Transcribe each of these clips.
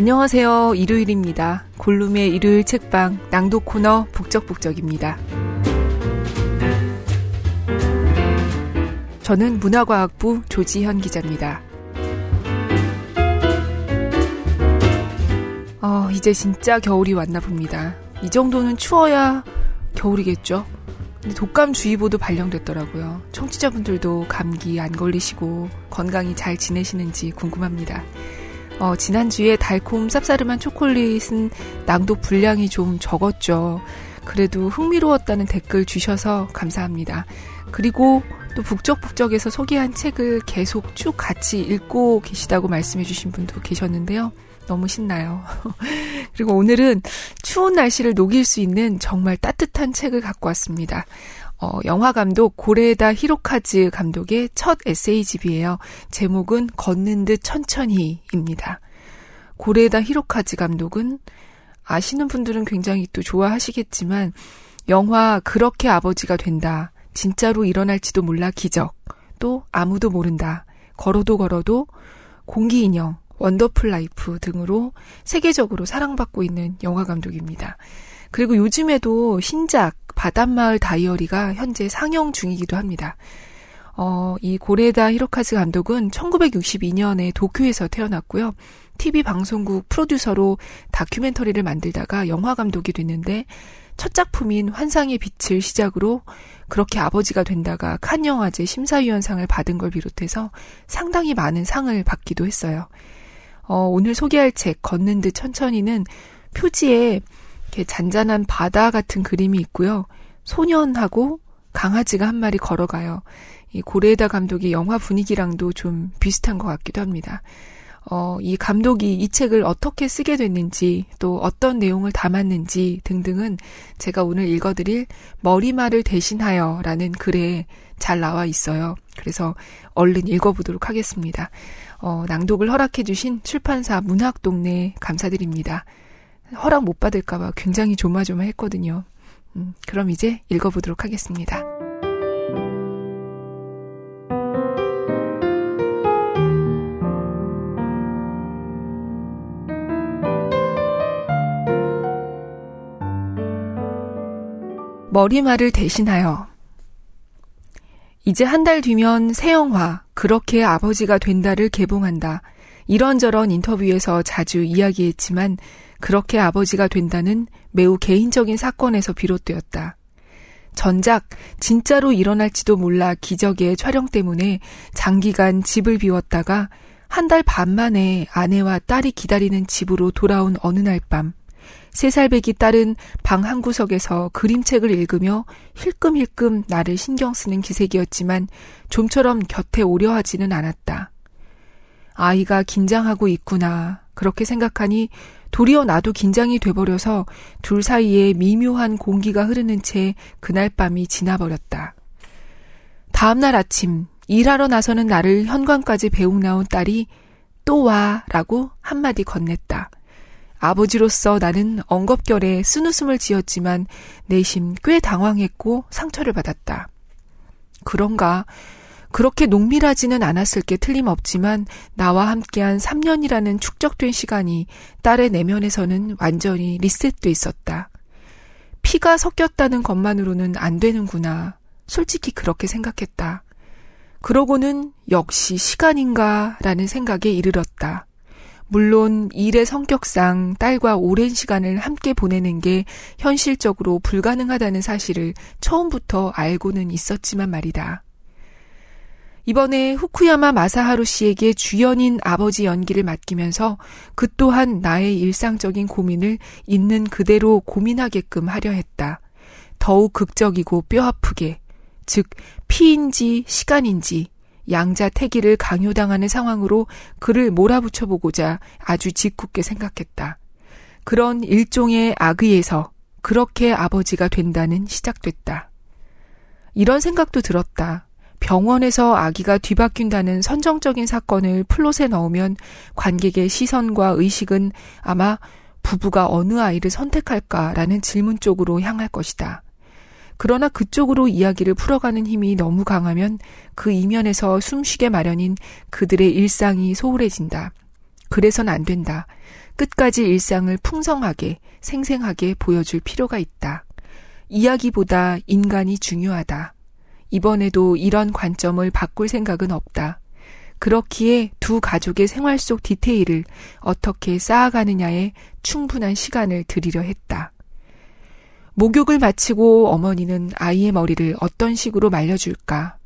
안녕하세요. 일요일입니다. 골룸의 일요일 책방 낭독 코너 북적북적입니다. 저는 문화과학부 조지현 기자입니다. 어, 이제 진짜 겨울이 왔나 봅니다. 이 정도는 추워야 겨울이겠죠? 독감주의보도 발령됐더라고요. 청취자분들도 감기 안 걸리시고 건강히 잘 지내시는지 궁금합니다. 어, 지난주에 달콤 쌉싸름한 초콜릿은 낭독 분량이 좀 적었죠. 그래도 흥미로웠다는 댓글 주셔서 감사합니다. 그리고 또 북적북적에서 소개한 책을 계속 쭉 같이 읽고 계시다고 말씀해 주신 분도 계셨는데요. 너무 신나요. 그리고 오늘은 추운 날씨를 녹일 수 있는 정말 따뜻한 책을 갖고 왔습니다. 어, 영화 감독 고레에다 히로카즈 감독의 첫 에세이집이에요. 제목은 걷는 듯 천천히입니다. 고레에다 히로카즈 감독은 아시는 분들은 굉장히 또 좋아하시겠지만 영화 그렇게 아버지가 된다. 진짜로 일어날지도 몰라 기적. 또 아무도 모른다. 걸어도 걸어도 공기 인형, 원더풀 라이프 등으로 세계적으로 사랑받고 있는 영화 감독입니다. 그리고 요즘에도 신작 바닷마을 다이어리가 현재 상영 중이기도 합니다. 어, 이 고레다 히로카즈 감독은 1962년에 도쿄에서 태어났고요. TV 방송국 프로듀서로 다큐멘터리를 만들다가 영화 감독이 됐는데 첫 작품인 환상의 빛을 시작으로 그렇게 아버지가 된다가 칸 영화제 심사위원상을 받은 걸 비롯해서 상당히 많은 상을 받기도 했어요. 어, 오늘 소개할 책 걷는 듯 천천히는 표지에 이렇게 잔잔한 바다 같은 그림이 있고요. 소년하고 강아지가 한 마리 걸어가요. 이 고레에다 감독의 영화 분위기랑도 좀 비슷한 것 같기도 합니다. 어, 이 감독이 이 책을 어떻게 쓰게 됐는지 또 어떤 내용을 담았는지 등등은 제가 오늘 읽어드릴 머리말을 대신하여 라는 글에 잘 나와 있어요. 그래서 얼른 읽어보도록 하겠습니다. 어, 낭독을 허락해주신 출판사 문학동네 감사드립니다. 허락 못 받을까봐 굉장히 조마조마했거든요. 음, 그럼 이제 읽어보도록 하겠습니다. 머리말을 대신하여 이제 한 달 뒤면 새 영화 그렇게 아버지가 된다를 개봉한다. 이런저런 인터뷰에서 자주 이야기했지만 그렇게 아버지가 된다는 매우 개인적인 사건에서 비롯되었다. 전작 진짜로 일어날지도 몰라 기적의 촬영 때문에 장기간 집을 비웠다가 한 달 반 만에 아내와 딸이 기다리는 집으로 돌아온 어느 날 밤, 세 살배기 딸은 방 한 구석에서 그림책을 읽으며 힐끔힐끔 나를 신경 쓰는 기색이었지만 좀처럼 곁에 오려 하지는 않았다. 아이가 긴장하고 있구나. 그렇게 생각하니 도리어 나도 긴장이 돼버려서 둘 사이에 미묘한 공기가 흐르는 채 그날 밤이 지나버렸다. 다음날 아침 일하러 나서는 나를 현관까지 배웅 나온 딸이 또 와 라고 한마디 건넸다. 아버지로서 나는 엉겁결에 쓴웃음을 지었지만 내심 꽤 당황했고 상처를 받았다. 그런가 그렇게 농밀하지는 않았을 게 틀림없지만 나와 함께한 3년이라는 축적된 시간이 딸의 내면에서는 완전히 리셋돼 있었다. 피가 섞였다는 것만으로는 안 되는구나. 솔직히 그렇게 생각했다. 그러고는 역시 시간인가 라는 생각에 이르렀다. 물론 일의 성격상 딸과 오랜 시간을 함께 보내는 게 현실적으로 불가능하다는 사실을 처음부터 알고는 있었지만 말이다. 이번에 후쿠야마 마사하루 씨에게 주연인 아버지 연기를 맡기면서 그 또한 나의 일상적인 고민을 있는 그대로 고민하게끔 하려 했다. 더욱 극적이고 뼈아프게, 즉, 피인지 시간인지 양자 태기를 강요당하는 상황으로 그를 몰아붙여 보고자 아주 짓궂게 생각했다. 그런 일종의 악의에서 그렇게 아버지가 된다는 시작됐다. 이런 생각도 들었다. 병원에서 아기가 뒤바뀐다는 선정적인 사건을 플롯에 넣으면 관객의 시선과 의식은 아마 부부가 어느 아이를 선택할까라는 질문 쪽으로 향할 것이다. 그러나 그쪽으로 이야기를 풀어가는 힘이 너무 강하면 그 이면에서 숨쉬게 마련인 그들의 일상이 소홀해진다. 그래선 안 된다. 끝까지 일상을 풍성하게, 생생하게 보여줄 필요가 있다. 이야기보다 인간이 중요하다. 이번에도 이런 관점을 바꿀 생각은 없다. 그렇기에 두 가족의 생활 속 디테일을 어떻게 쌓아가느냐에 충분한 시간을 들이려 했다. 목욕을 마치고 어머니는 아이의 머리를 어떤 식으로 말려줄까?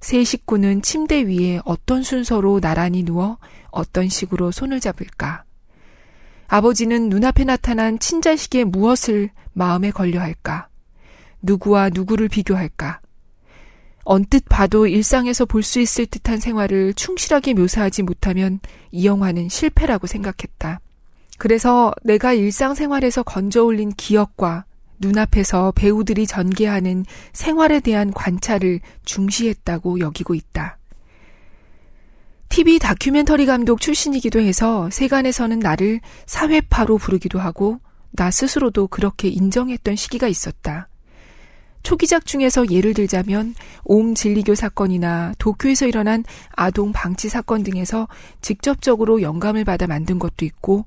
세 식구는 침대 위에 어떤 순서로 나란히 누워 어떤 식으로 손을 잡을까? 아버지는 눈앞에 나타난 친자식의 무엇을 마음에 걸려 할까? 누구와 누구를 비교할까? 언뜻 봐도 일상에서 볼 수 있을 듯한 생활을 충실하게 묘사하지 못하면 이 영화는 실패라고 생각했다. 그래서 내가 일상생활에서 건져 올린 기억과 눈앞에서 배우들이 전개하는 생활에 대한 관찰을 중시했다고 여기고 있다. TV 다큐멘터리 감독 출신이기도 해서 세간에서는 나를 사회파로 부르기도 하고 나 스스로도 그렇게 인정했던 시기가 있었다. 초기작 중에서 예를 들자면 옴 진리교 사건이나 도쿄에서 일어난 아동 방치 사건 등에서 직접적으로 영감을 받아 만든 것도 있고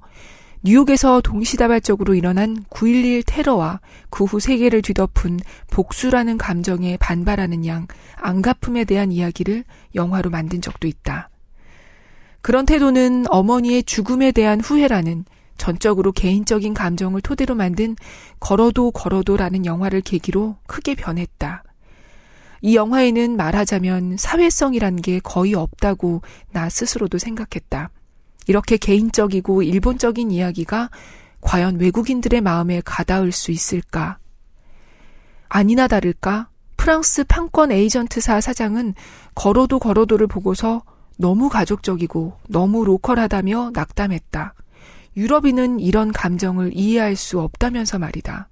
뉴욕에서 동시다발적으로 일어난 9.11 테러와 그 후 세계를 뒤덮은 복수라는 감정에 반발하는 양 안가품에 대한 이야기를 영화로 만든 적도 있다. 그런 태도는 어머니의 죽음에 대한 후회라는 전적으로 개인적인 감정을 토대로 만든 걸어도 걸어도라는 영화를 계기로 크게 변했다. 이 영화에는 말하자면 사회성이란 게 거의 없다고 나 스스로도 생각했다. 이렇게 개인적이고 일본적인 이야기가 과연 외국인들의 마음에 가닿을 수 있을까? 아니나 다를까? 프랑스 판권 에이전트사 사장은 걸어도 걸어도를 보고서 너무 가족적이고 너무 로컬하다며 낙담했다. 유럽인은 이런 감정을 이해할 수 없다면서 말이다.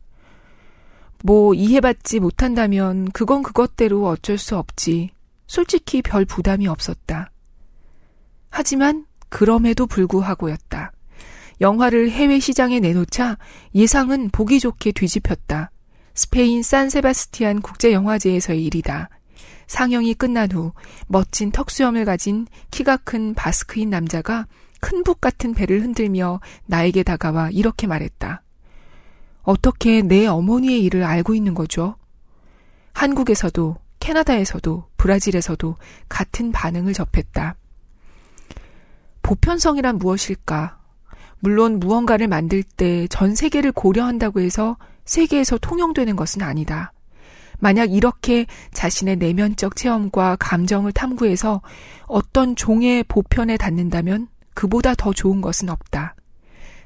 뭐 이해받지 못한다면 그건 그것대로 어쩔 수 없지. 솔직히 별 부담이 없었다. 하지만 그럼에도 불구하고였다. 영화를 해외 시장에 내놓자 예상은 보기 좋게 뒤집혔다. 스페인 산세바스티안 국제영화제에서의 일이다. 상영이 끝난 후 멋진 턱수염을 가진 키가 큰 바스크인 남자가 큰 북 같은 배를 흔들며 나에게 다가와 이렇게 말했다. 어떻게 내 어머니의 일을 알고 있는 거죠? 한국에서도 캐나다에서도 브라질에서도 같은 반응을 접했다. 보편성이란 무엇일까? 물론 무언가를 만들 때 전 세계를 고려한다고 해서 세계에서 통용되는 것은 아니다. 만약 이렇게 자신의 내면적 체험과 감정을 탐구해서 어떤 종의 보편에 닿는다면 그보다 더 좋은 것은 없다.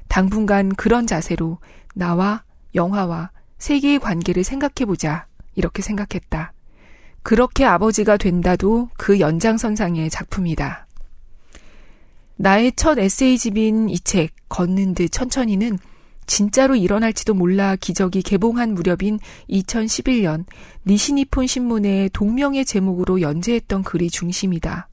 당분간 그런 자세로 나와 영화와 세계의 관계를 생각해보자. 이렇게 생각했다. 그렇게 아버지가 된다도 그 연장선상의 작품이다. 나의 첫 에세이집인 이 책, 걷는 듯 천천히는 진짜로 일어날지도 몰라 기적이 개봉한 무렵인 2011년 니시니폰 신문의 동명의 제목으로 연재했던 글이 중심이다.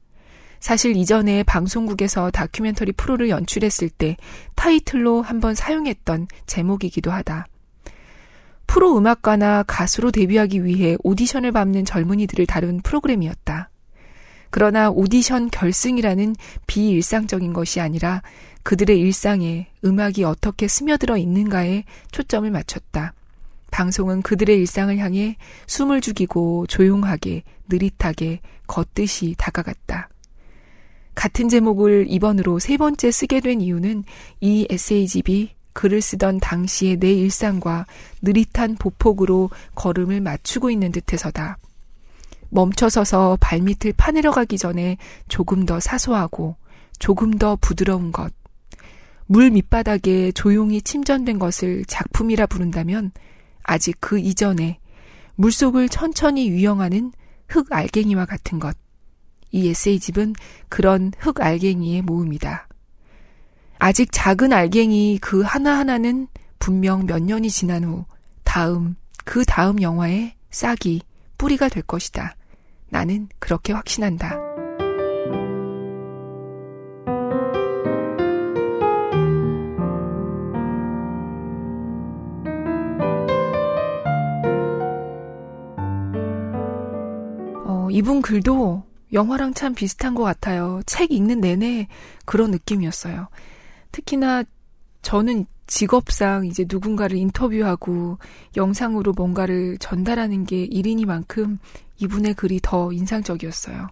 사실 이전에 방송국에서 다큐멘터리 프로를 연출했을 때 타이틀로 한번 사용했던 제목이기도 하다. 프로 음악가나 가수로 데뷔하기 위해 오디션을 밟는 젊은이들을 다룬 프로그램이었다. 그러나 오디션 결승이라는 비일상적인 것이 아니라 그들의 일상에 음악이 어떻게 스며들어 있는가에 초점을 맞췄다. 방송은 그들의 일상을 향해 숨을 죽이고 조용하게, 느릿하게, 걷듯이 다가갔다. 같은 제목을 이번으로 세 번째 쓰게 된 이유는 이 에세이집이 글을 쓰던 당시의 내 일상과 느릿한 보폭으로 걸음을 맞추고 있는 듯해서다. 멈춰서서 발밑을 파내려 가기 전에 조금 더 사소하고 조금 더 부드러운 것. 물 밑바닥에 조용히 침전된 것을 작품이라 부른다면 아직 그 이전에 물속을 천천히 유영하는 흙 알갱이와 같은 것. 이 에세이집은 그런 흙 알갱이의 모음이다. 아직 작은 알갱이 그 하나하나는 분명 몇 년이 지난 후 다음, 그 다음 영화의 싹이 뿌리가 될 것이다. 나는 그렇게 확신한다. 어, 이분 글도 영화랑 참 비슷한 것 같아요. 책 읽는 내내 그런 느낌이었어요. 특히나 저는 직업상 이제 누군가를 인터뷰하고 영상으로 뭔가를 전달하는 게 일이니만큼 이분의 글이 더 인상적이었어요.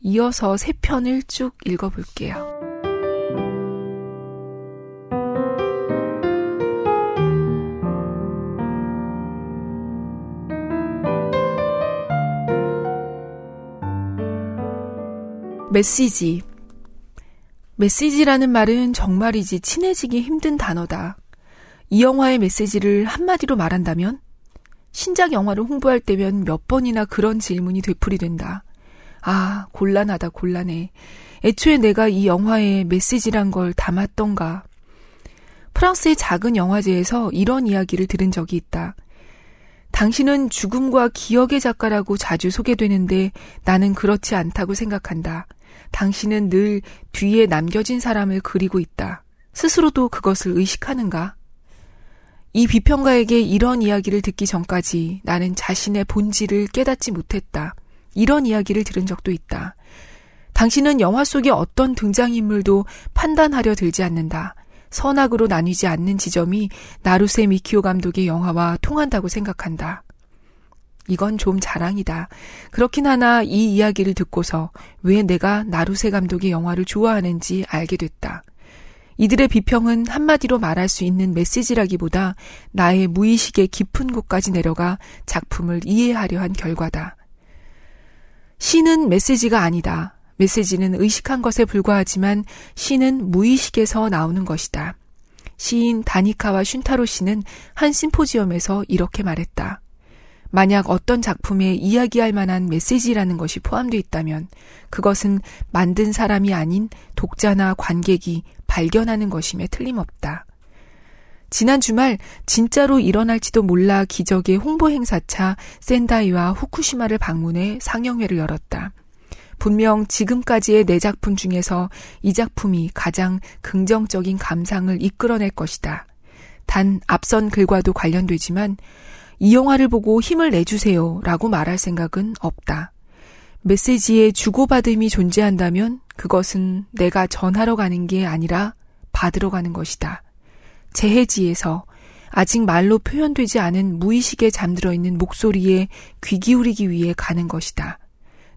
이어서 세 편을 쭉 읽어볼게요. 메시지. 메시지라는 말은 정말이지 친해지기 힘든 단어다. 이 영화의 메시지를 한마디로 말한다면? 신작 영화를 홍보할 때면 몇 번이나 그런 질문이 되풀이된다. 아, 곤란하다, 곤란해. 애초에 내가 이 영화에 메시지란 걸 담았던가. 프랑스의 작은 영화제에서 이런 이야기를 들은 적이 있다. 당신은 죽음과 기억의 작가라고 자주 소개되는데 나는 그렇지 않다고 생각한다. 당신은 늘 뒤에 남겨진 사람을 그리고 있다. 스스로도 그것을 의식하는가? 이 비평가에게 이런 이야기를 듣기 전까지 나는 자신의 본질을 깨닫지 못했다. 이런 이야기를 들은 적도 있다. 당신은 영화 속의 어떤 등장인물도 판단하려 들지 않는다. 선악으로 나뉘지 않는 지점이 나루세 미키오 감독의 영화와 통한다고 생각한다. 이건 좀 자랑이다. 그렇긴 하나 이 이야기를 듣고서 왜 내가 나루세 감독의 영화를 좋아하는지 알게 됐다. 이들의 비평은 한마디로 말할 수 있는 메시지라기보다 나의 무의식의 깊은 곳까지 내려가 작품을 이해하려 한 결과다. 시는 메시지가 아니다. 메시지는 의식한 것에 불과하지만 시는 무의식에서 나오는 것이다. 시인 다니카와 슌타로 씨는 한 심포지엄에서 이렇게 말했다. 만약 어떤 작품에 이야기할 만한 메시지라는 것이 포함되어 있다면 그것은 만든 사람이 아닌 독자나 관객이 발견하는 것임에 틀림없다. 지난 주말 진짜로 일어날지도 몰라 기적의 홍보 행사차 센다이와 후쿠시마를 방문해 상영회를 열었다. 분명 지금까지의 내 작품 중에서 이 작품이 가장 긍정적인 감상을 이끌어낼 것이다. 단 앞선 글과도 관련되지만 이 영화를 보고 힘을 내주세요 라고 말할 생각은 없다. 메시지의 주고받음이 존재한다면 그것은 내가 전하러 가는 게 아니라 받으러 가는 것이다. 재해지에서 아직 말로 표현되지 않은 무의식에 잠들어 있는 목소리에 귀 기울이기 위해 가는 것이다.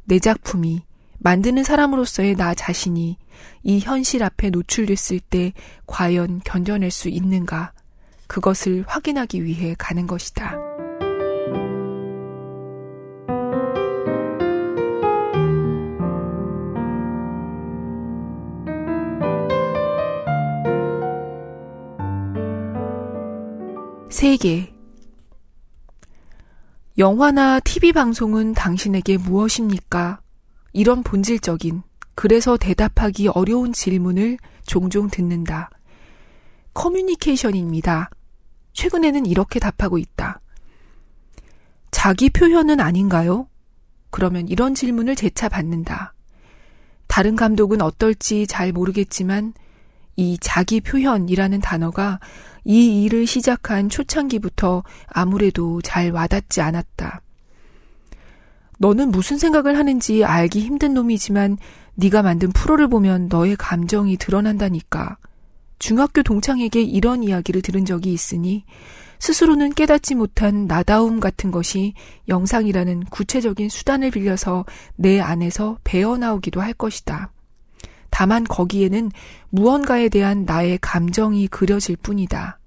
내 작품이 만드는 사람으로서의 나 자신이 이 현실 앞에 노출됐을 때 과연 견뎌낼 수 있는가? 그것을 확인하기 위해 가는 것이다. 세계 영화나 TV 방송은 당신에게 무엇입니까? 이런 본질적인, 그래서 대답하기 어려운 질문을 종종 듣는다. 커뮤니케이션입니다. 최근에는 이렇게 답하고 있다. 자기 표현은 아닌가요? 그러면 이런 질문을 재차 받는다. 다른 감독은 어떨지 잘 모르겠지만 이 자기 표현이라는 단어가 이 일을 시작한 초창기부터 아무래도 잘 와닿지 않았다. 너는 무슨 생각을 하는지 알기 힘든 놈이지만 네가 만든 프로를 보면 너의 감정이 드러난다니까. 중학교 동창에게 이런 이야기를 들은 적이 있으니 스스로는 깨닫지 못한 나다움 같은 것이 영상이라는 구체적인 수단을 빌려서 내 안에서 배어나오기도 할 것이다. 다만 거기에는 무언가에 대한 나의 감정이 그려질 뿐이다.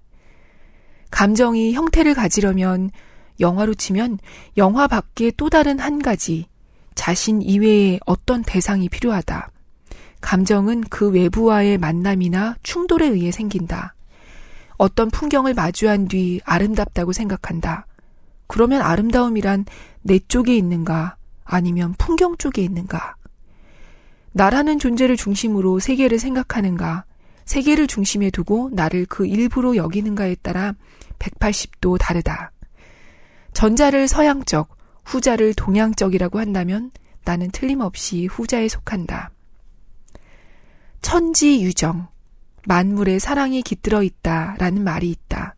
감정이 형태를 가지려면 영화로 치면 영화 밖에 또 다른 한 가지 자신 이외의 어떤 대상이 필요하다. 감정은 그 외부와의 만남이나 충돌에 의해 생긴다. 어떤 풍경을 마주한 뒤 아름답다고 생각한다. 그러면 아름다움이란 내 쪽에 있는가 아니면 풍경 쪽에 있는가? 나라는 존재를 중심으로 세계를 생각하는가? 세계를 중심에 두고 나를 그 일부로 여기는가에 따라 180도 다르다. 전자를 서양적, 후자를 동양적이라고 한다면 나는 틀림없이 후자에 속한다. 천지 유정, 만물에 사랑이 깃들어 있다 라는 말이 있다.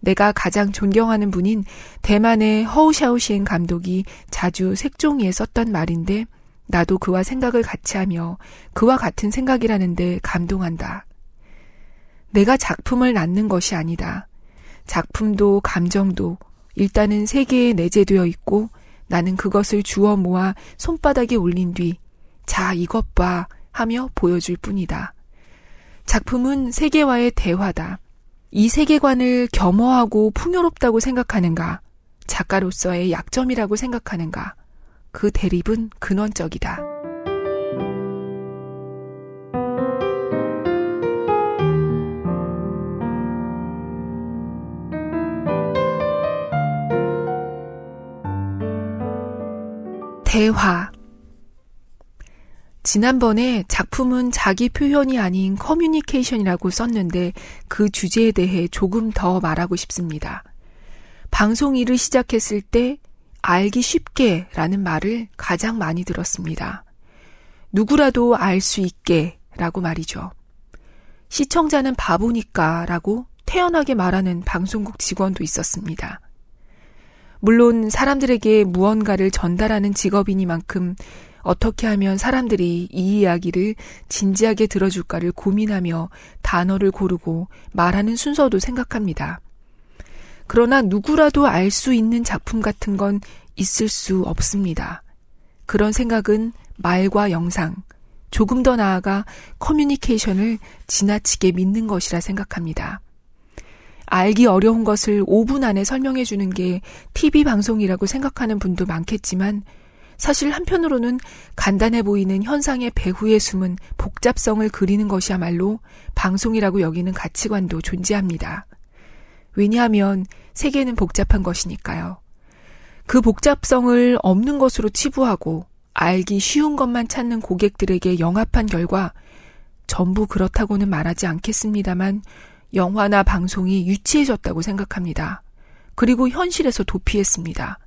내가 가장 존경하는 분인 대만의 허우샤오시엔 감독이 자주 색종이에 썼던 말인데 나도 그와 생각을 같이 하며 그와 같은 생각이라는데 감동한다. 내가 작품을 낳는 것이 아니다. 작품도 감정도 일단은 세계에 내재되어 있고 나는 그것을 주워 모아 손바닥에 올린 뒤, 자, 이것 봐 하며 보여줄 뿐이다. 작품은 세계와의 대화다. 이 세계관을 겸허하고 풍요롭다고 생각하는가? 작가로서의 약점이라고 생각하는가? 그 대립은 근원적이다. 대화. 지난번에 작품은 자기 표현이 아닌 커뮤니케이션이라고 썼는데 그 주제에 대해 조금 더 말하고 싶습니다. 방송 일을 시작했을 때 알기 쉽게 라는 말을 가장 많이 들었습니다. 누구라도 알 수 있게 라고 말이죠. 시청자는 바보니까 라고 태연하게 말하는 방송국 직원도 있었습니다. 물론 사람들에게 무언가를 전달하는 직업이니만큼 어떻게 하면 사람들이 이 이야기를 진지하게 들어줄까를 고민하며 단어를 고르고 말하는 순서도 생각합니다. 그러나 누구라도 알 수 있는 작품 같은 건 있을 수 없습니다. 그런 생각은 말과 영상, 조금 더 나아가 커뮤니케이션을 지나치게 믿는 것이라 생각합니다. 알기 어려운 것을 5분 안에 설명해 주는 게 TV 방송이라고 생각하는 분도 많겠지만 사실 한편으로는 간단해 보이는 현상의 배후에 숨은 복잡성을 그리는 것이야말로 방송이라고 여기는 가치관도 존재합니다. 왜냐하면 세계는 복잡한 것이니까요. 그 복잡성을 없는 것으로 치부하고 알기 쉬운 것만 찾는 고객들에게 영합한 결과 전부 그렇다고는 말하지 않겠습니다만 영화나 방송이 유치해졌다고 생각합니다. 그리고 현실에서 도피했습니다.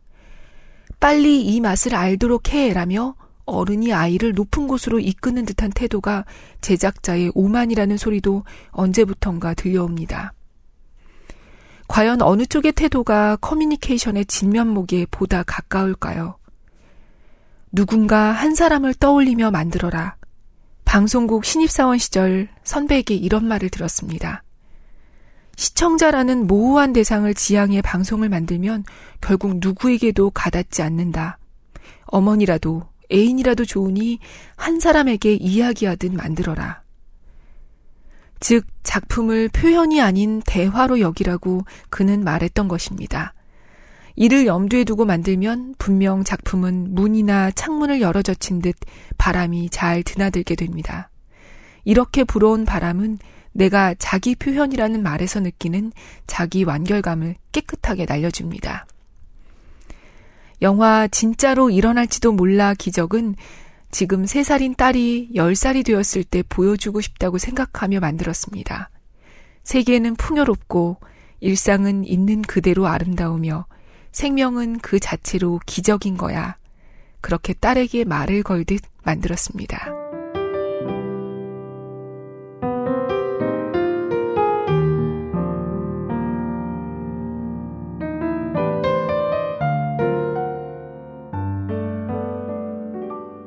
빨리 이 맛을 알도록 해 라며 어른이 아이를 높은 곳으로 이끄는 듯한 태도가 제작자의 오만이라는 소리도 언제부턴가 들려옵니다. 과연 어느 쪽의 태도가 커뮤니케이션의 진면목에 보다 가까울까요? 누군가 한 사람을 떠올리며 만들어라. 방송국 신입사원 시절 선배에게 이런 말을 들었습니다. 시청자라는 모호한 대상을 지향해 방송을 만들면 결국 누구에게도 가닿지 않는다. 어머니라도 애인이라도 좋으니 한 사람에게 이야기하듯 만들어라. 즉, 작품을 표현이 아닌 대화로 여기라고 그는 말했던 것입니다. 이를 염두에 두고 만들면 분명 작품은 문이나 창문을 열어 젖힌 듯 바람이 잘 드나들게 됩니다. 이렇게 불어온 바람은 내가 자기 표현이라는 말에서 느끼는 자기 완결감을 깨끗하게 날려줍니다. 영화 진짜로 일어날지도 몰라 기적은 지금 3살인 딸이 10살이 되었을 때 보여주고 싶다고 생각하며 만들었습니다. 세계는 풍요롭고 일상은 있는 그대로 아름다우며 생명은 그 자체로 기적인 거야. 그렇게 딸에게 말을 걸듯 만들었습니다.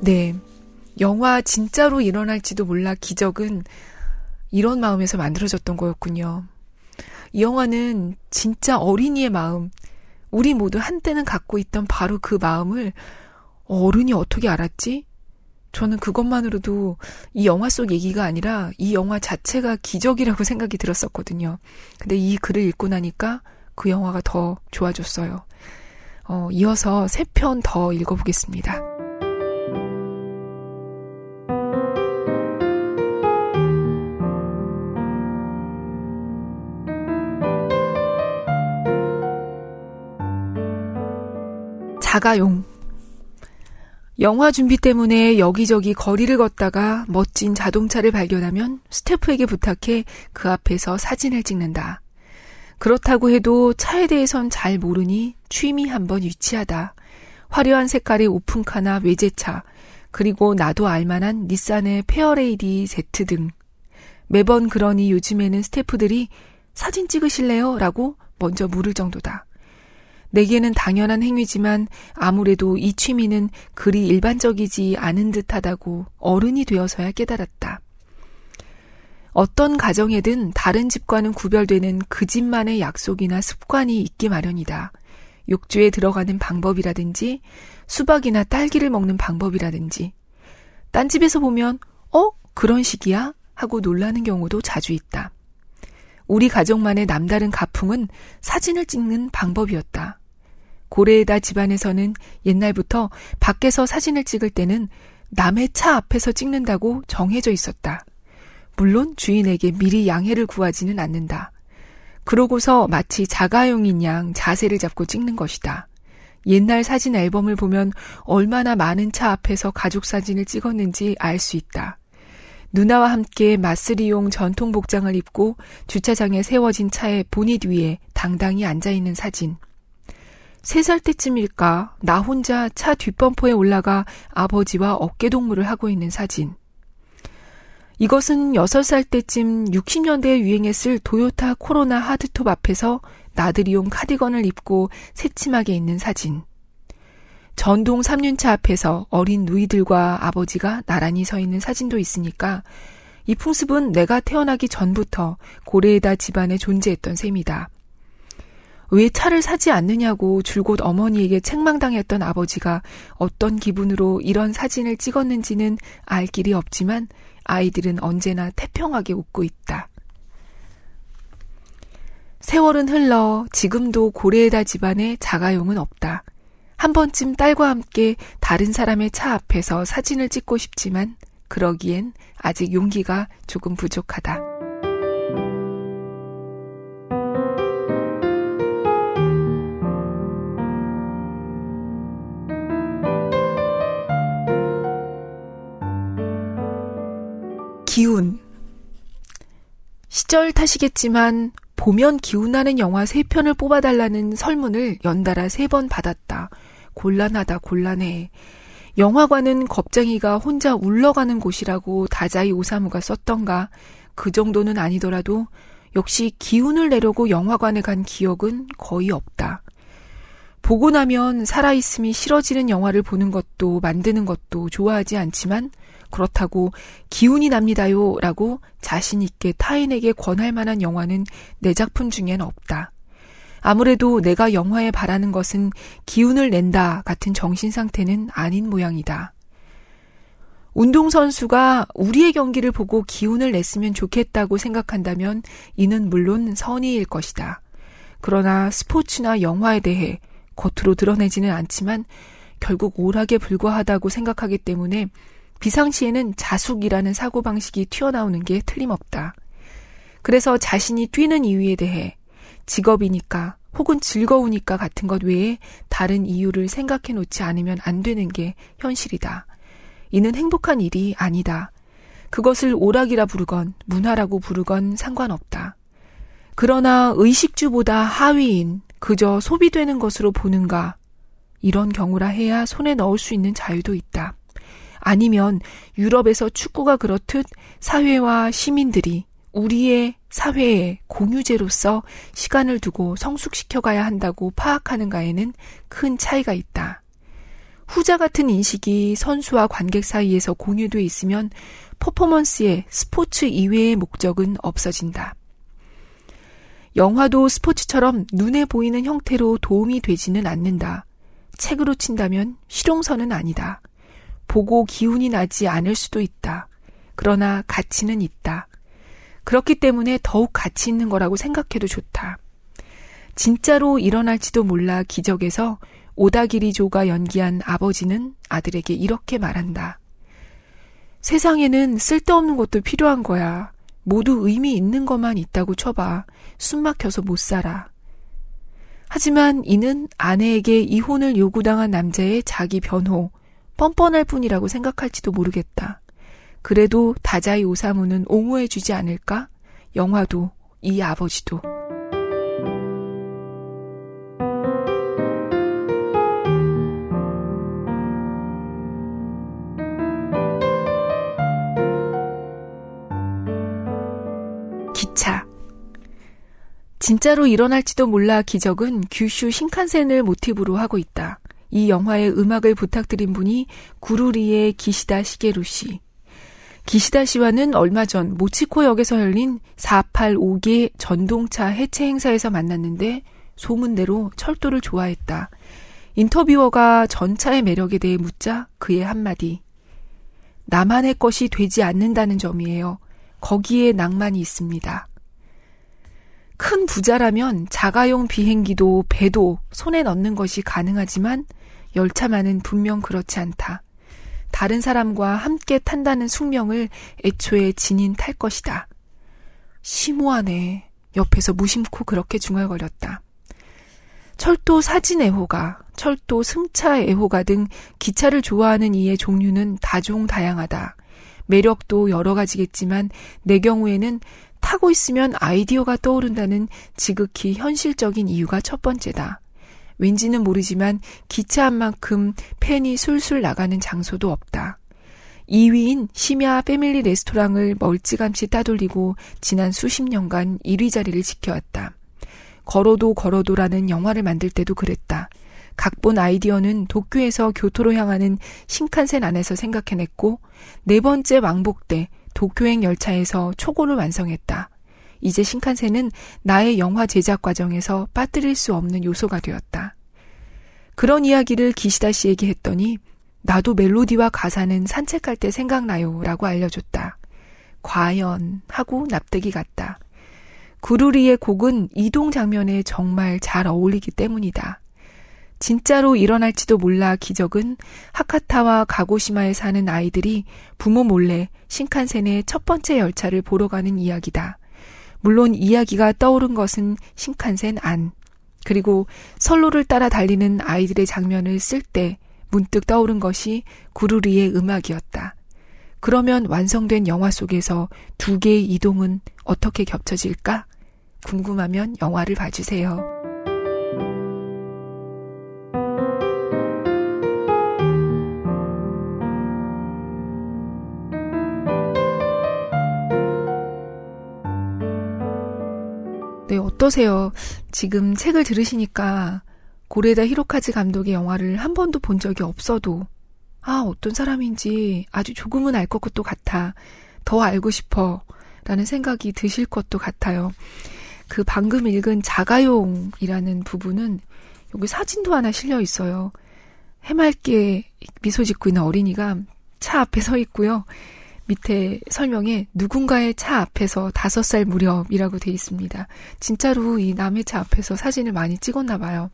네. 영화 진짜로 일어날지도 몰라 기적은 이런 마음에서 만들어졌던 거였군요. 이 영화는 진짜 어린이의 마음, 우리 모두 한때는 갖고 있던 바로 그 마음을 어른이 어떻게 알았지? 저는 그것만으로도 이 영화 속 얘기가 아니라 이 영화 자체가 기적이라고 생각이 들었었거든요. 근데 이 글을 읽고 나니까 그 영화가 더 좋아졌어요. 어, 이어서 세 편 더 읽어보겠습니다. 자가용. 영화 준비 때문에 여기저기 거리를 걷다가 멋진 자동차를 발견하면 스태프에게 부탁해 그 앞에서 사진을 찍는다. 그렇다고 해도 차에 대해선 잘 모르니 취미 한번 유치하다. 화려한 색깔의 오픈카나 외제차, 그리고 나도 알만한 닛산의 페어레이디 Z 등. 매번 그러니 요즘에는 스태프들이 사진 찍으실래요? 라고 먼저 물을 정도다. 내게는 당연한 행위지만 아무래도 이 취미는 그리 일반적이지 않은 듯 하다고 어른이 되어서야 깨달았다. 어떤 가정에든 다른 집과는 구별되는 그 집만의 약속이나 습관이 있기 마련이다. 욕조에 들어가는 방법이라든지 수박이나 딸기를 먹는 방법이라든지 딴 집에서 보면 어? 그런 식이야? 하고 놀라는 경우도 자주 있다. 우리 가족만의 남다른 가풍은 사진을 찍는 방법이었다. 고래에다 집안에서는 옛날부터 밖에서 사진을 찍을 때는 남의 차 앞에서 찍는다고 정해져 있었다. 물론 주인에게 미리 양해를 구하지는 않는다. 그러고서 마치 자가용인 양 자세를 잡고 찍는 것이다. 옛날 사진 앨범을 보면 얼마나 많은 차 앞에서 가족 사진을 찍었는지 알 수 있다. 누나와 함께 마스리용 전통 복장을 입고 주차장에 세워진 차의 보닛 위에 당당히 앉아 있는 사진. 세 살 때쯤일까 나 혼자 차 뒷범퍼에 올라가 아버지와 어깨동무를 하고 있는 사진. 이것은 6살 때쯤 60년대에 유행했을 도요타 코로나 하드톱 앞에서 나들이용 카디건을 입고 새침하게 있는 사진. 전동 3륜차 앞에서 어린 누이들과 아버지가 나란히 서 있는 사진도 있으니까 이 풍습은 내가 태어나기 전부터 고레에다 집안에 존재했던 셈이다. 왜 차를 사지 않느냐고 줄곧 어머니에게 책망당했던 아버지가 어떤 기분으로 이런 사진을 찍었는지는 알 길이 없지만 아이들은 언제나 태평하게 웃고 있다. 세월은 흘러 지금도 고레에다 집안에 자가용은 없다. 한 번쯤 딸과 함께 다른 사람의 차 앞에서 사진을 찍고 싶지만 그러기엔 아직 용기가 조금 부족하다. 기운. 시절 탓이겠지만 보면 기운나는 영화 세 편을 뽑아달라는 설문을 연달아 세번 받았다. 곤란하다, 곤란해. 영화관은 겁쟁이가 혼자 울러가는 곳이라고 다자이 오사무가 썼던가. 그 정도는 아니더라도 역시 기운을 내려고 영화관에 간 기억은 거의 없다. 보고 나면 살아있음이 싫어지는 영화를 보는 것도 만드는 것도 좋아하지 않지만 그렇다고 기운이 납니다요 라고 자신있게 타인에게 권할 만한 영화는 내 작품 중엔 없다. 아무래도 내가 영화에 바라는 것은 기운을 낸다 같은 정신 상태는 아닌 모양이다. 운동선수가 우리의 경기를 보고 기운을 냈으면 좋겠다고 생각한다면 이는 물론 선의일 것이다. 그러나 스포츠나 영화에 대해 겉으로 드러내지는 않지만 결국 오락에 불과하다고 생각하기 때문에 비상시에는 자숙이라는 사고방식이 튀어나오는 게 틀림없다. 그래서 자신이 뛰는 이유에 대해 직업이니까 혹은 즐거우니까 같은 것 외에 다른 이유를 생각해 놓지 않으면 안 되는 게 현실이다. 이는 행복한 일이 아니다. 그것을 오락이라 부르건 문화라고 부르건 상관없다. 그러나 의식주보다 하위인 그저 소비되는 것으로 보는가 이런 경우라 해야 손에 넣을 수 있는 자유도 있다. 아니면 유럽에서 축구가 그렇듯 사회와 시민들이 우리의 사회의 공유제로서 시간을 두고 성숙시켜 가야 한다고 파악하는가에는 큰 차이가 있다. 후자 같은 인식이 선수와 관객 사이에서 공유돼 있으면 퍼포먼스의 스포츠 이외의 목적은 없어진다. 영화도 스포츠처럼 눈에 보이는 형태로 도움이 되지는 않는다. 책으로 친다면 실용서는 아니다. 보고 기운이 나지 않을 수도 있다. 그러나 가치는 있다. 그렇기 때문에 더욱 가치 있는 거라고 생각해도 좋다. 진짜로 일어날지도 몰라 기적에서 오다기리조가 연기한 아버지는 아들에게 이렇게 말한다. 세상에는 쓸데없는 것도 필요한 거야. 모두 의미 있는 것만 있다고 쳐봐. 숨 막혀서 못 살아. 하지만 이는 아내에게 이혼을 요구당한 남자의 자기 변호, 뻔뻔할 뿐이라고 생각할지도 모르겠다. 그래도 다자이 오사무는 옹호해 주지 않을까? 영화도, 이 아버지도. 기차. 진짜로 일어날지도 몰라 기적은 규슈 신칸센을 모티브로 하고 있다. 이 영화의 음악을 부탁드린 분이 구루리의 기시다 시게루 씨. 기시다 씨와는 얼마 전 모치코역에서 열린 485기 전동차 해체 행사에서 만났는데 소문대로 철도를 좋아했다. 인터뷰어가 전차의 매력에 대해 묻자 그의 한마디. 나만의 것이 되지 않는다는 점이에요. 거기에 낭만이 있습니다. 큰 부자라면 자가용 비행기도 배도 손에 넣는 것이 가능하지만 열차만은 분명 그렇지 않다. 다른 사람과 함께 탄다는 숙명을 애초에 지닌 탈 것이다. 심오하네. 옆에서 무심코 그렇게 중얼거렸다. 철도 사진 애호가, 철도 승차 애호가 등 기차를 좋아하는 이의 종류는 다종다양하다. 매력도 여러 가지겠지만 내 경우에는 타고 있으면 아이디어가 떠오른다는 지극히 현실적인 이유가 첫 번째다. 왠지는 모르지만 기차 한 만큼 팬이 술술 나가는 장소도 없다. 2위인 심야 패밀리 레스토랑을 멀찌감치 따돌리고 지난 수십 년간 1위 자리를 지켜왔다. 걸어도 걸어도라는 영화를 만들 때도 그랬다. 각본 아이디어는 도쿄에서 교토로 향하는 신칸센 안에서 생각해냈고 네 번째 왕복 때 도쿄행 열차에서 초고를 완성했다. 이제 신칸센은 나의 영화 제작 과정에서 빠뜨릴 수 없는 요소가 되었다. 그런 이야기를 기시다 씨에게 했더니 나도 멜로디와 가사는 산책할 때 생각나요 라고 알려줬다. 과연 하고 납득이 갔다. 구루리의 곡은 이동 장면에 정말 잘 어울리기 때문이다. 진짜로 일어날지도 몰라 기적은 하카타와 가고시마에 사는 아이들이 부모 몰래 신칸센의 첫 번째 열차를 보러 가는 이야기다. 물론 이야기가 떠오른 것은 신칸센 안. 그리고 선로를 따라 달리는 아이들의 장면을 쓸 때 문득 떠오른 것이 구루리의 음악이었다. 그러면 완성된 영화 속에서 두 개의 이동은 어떻게 겹쳐질까? 궁금하면 영화를 봐주세요. 어떠세요? 지금 책을 들으시니까 고레다 히로카즈 감독의 영화를 한 번도 본 적이 없어도 아, 어떤 사람인지 아주 조금은 알 것도 같아. 더 알고 싶어. 라는 생각이 드실 것도 같아요. 그 방금 읽은 자가용이라는 부분은 여기 사진도 하나 실려 있어요. 해맑게 미소 짓고 있는 어린이가 차 앞에 서 있고요. 밑에 설명에 누군가의 차 앞에서 다섯 살 무렵이라고 돼 있습니다. 진짜로 이 남의 차 앞에서 사진을 많이 찍었나 봐요.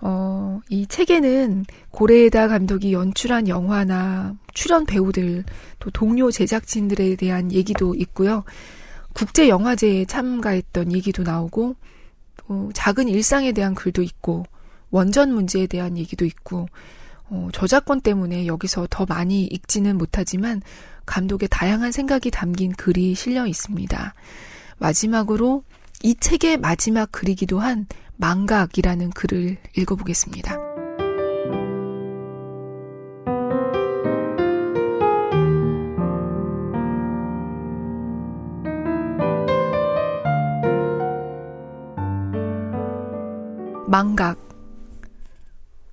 어, 이 책에는 고레에다 감독이 연출한 영화나 출연 배우들, 또 동료 제작진들에 대한 얘기도 있고요. 국제 영화제에 참가했던 얘기도 나오고, 또 작은 일상에 대한 글도 있고, 원전 문제에 대한 얘기도 있고, 어, 저작권 때문에 여기서 더 많이 읽지는 못하지만 감독의 다양한 생각이 담긴 글이 실려 있습니다. 마지막으로 이 책의 마지막 글이기도 한 망각이라는 글을 읽어보겠습니다. 망각.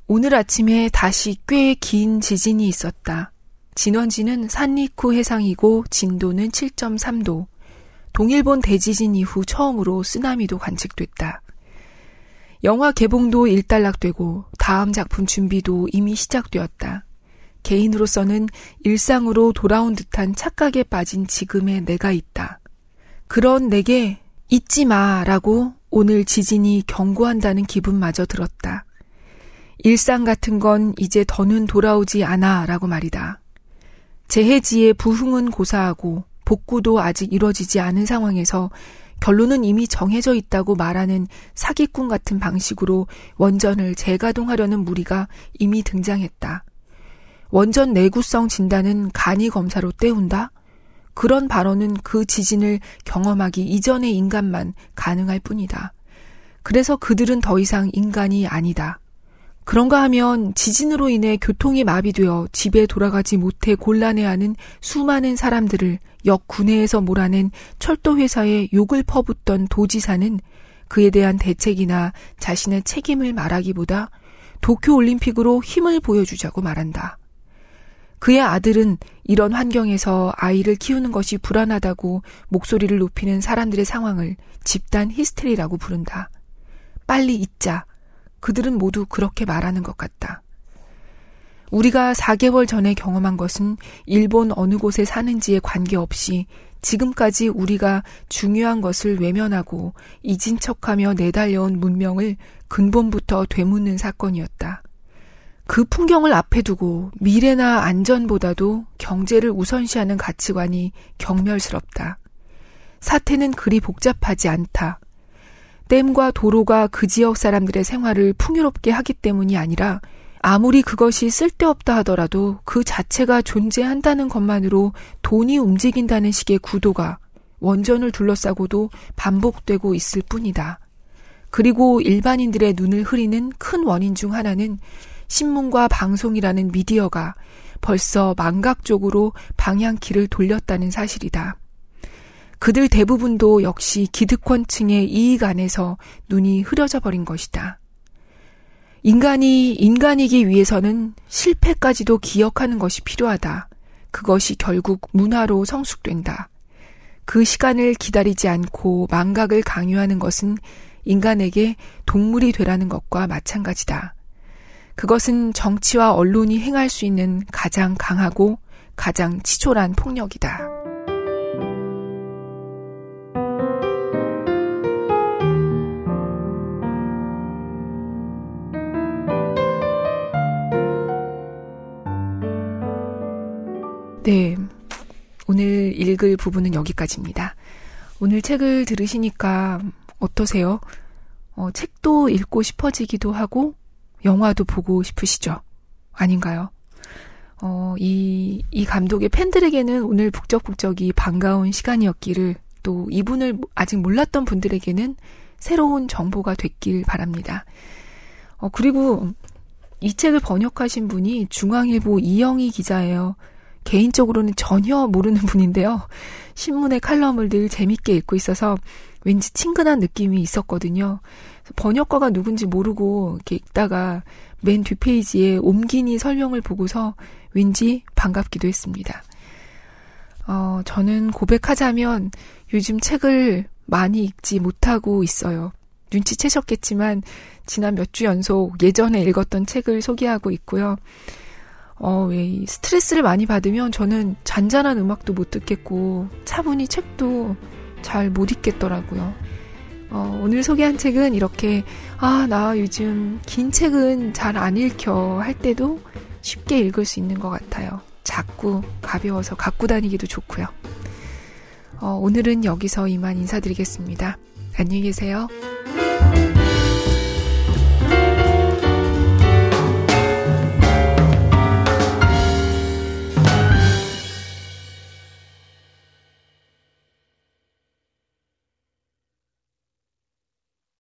오늘 아침에 다시 꽤 긴 지진이 있었다. 진원지는 산리쿠 해상이고 진도는 7.3도. 동일본 대지진 이후 처음으로 쓰나미도 관측됐다. 영화 개봉도 일단락되고 다음 작품 준비도 이미 시작되었다. 개인으로서는 일상으로 돌아온 듯한 착각에 빠진 지금의 내가 있다. 그런 내게 잊지 마 라고 오늘 지진이 경고한다는 기분마저 들었다. 일상 같은 건 이제 더는 돌아오지 않아 라고 말이다. 재해지의 부흥은 고사하고 복구도 아직 이뤄지지 않은 상황에서 결론은 이미 정해져 있다고 말하는 사기꾼 같은 방식으로 원전을 재가동하려는 무리가 이미 등장했다. 원전 내구성 진단은 간이 검사로 때운다? 그런 발언은 그 지진을 경험하기 이전의 인간만 가능할 뿐이다. 그래서 그들은 더 이상 인간이 아니다. 그런가 하면 지진으로 인해 교통이 마비되어 집에 돌아가지 못해 곤란해하는 수많은 사람들을 역 군내에서 몰아낸 철도회사에 욕을 퍼붓던 도지사는 그에 대한 대책이나 자신의 책임을 말하기보다 도쿄올림픽으로 힘을 보여주자고 말한다. 그의 아들은 이런 환경에서 아이를 키우는 것이 불안하다고 목소리를 높이는 사람들의 상황을 집단 히스테리라고 부른다. 빨리 잊자. 그들은 모두 그렇게 말하는 것 같다. 우리가 4개월 전에 경험한 것은 일본 어느 곳에 사는지에 관계없이 지금까지 우리가 중요한 것을 외면하고 잊은 척하며 내달려온 문명을 근본부터 되묻는 사건이었다. 그 풍경을 앞에 두고 미래나 안전보다도 경제를 우선시하는 가치관이 경멸스럽다. 사태는 그리 복잡하지 않다. 댐과 도로가 그 지역 사람들의 생활을 풍요롭게 하기 때문이 아니라 아무리 그것이 쓸데없다 하더라도 그 자체가 존재한다는 것만으로 돈이 움직인다는 식의 구도가 원전을 둘러싸고도 반복되고 있을 뿐이다. 그리고 일반인들의 눈을 흐리는 큰 원인 중 하나는 신문과 방송이라는 미디어가 벌써 망각적으로 방향키를 돌렸다는 사실이다. 그들 대부분도 역시 기득권층의 이익 안에서 눈이 흐려져 버린 것이다. 인간이 인간이기 위해서는 실패까지도 기억하는 것이 필요하다. 그것이 결국 문화로 성숙된다. 그 시간을 기다리지 않고 망각을 강요하는 것은 인간에게 동물이 되라는 것과 마찬가지다. 그것은 정치와 언론이 행할 수 있는 가장 강하고 가장 치졸한 폭력이다. 네. 오늘 읽을 부분은 여기까지입니다. 오늘 책을 들으시니까 어떠세요? 어, 책도 읽고 싶어지기도 하고, 영화도 보고 싶으시죠? 아닌가요? 어, 이, 이 감독의 팬들에게는 오늘 북적북적이 반가운 시간이었기를 또 이분을 아직 몰랐던 분들에게는 새로운 정보가 됐길 바랍니다. 어, 그리고 이 책을 번역하신 분이 중앙일보 이영희 기자예요. 개인적으로는 전혀 모르는 분인데요. 신문의 칼럼을 늘 재밌게 읽고 있어서 왠지 친근한 느낌이 있었거든요. 번역가가 누군지 모르고 이렇게 읽다가 맨 뒷페이지에 옮기니 설명을 보고서 왠지 반갑기도 했습니다. 어, 저는 고백하자면 요즘 책을 많이 읽지 못하고 있어요. 눈치채셨겠지만 지난 몇 주 연속 예전에 읽었던 책을 소개하고 있고요. 어, 왜 스트레스를 많이 받으면 저는 잔잔한 음악도 못 듣겠고 차분히 책도 잘 못 읽겠더라고요. 어, 오늘 소개한 책은 이렇게 아, 나 요즘 긴 책은 잘 안 읽혀 할 때도 쉽게 읽을 수 있는 것 같아요. 작고 가벼워서 갖고 다니기도 좋고요. 어, 오늘은 여기서 이만 인사드리겠습니다. 안녕히 계세요.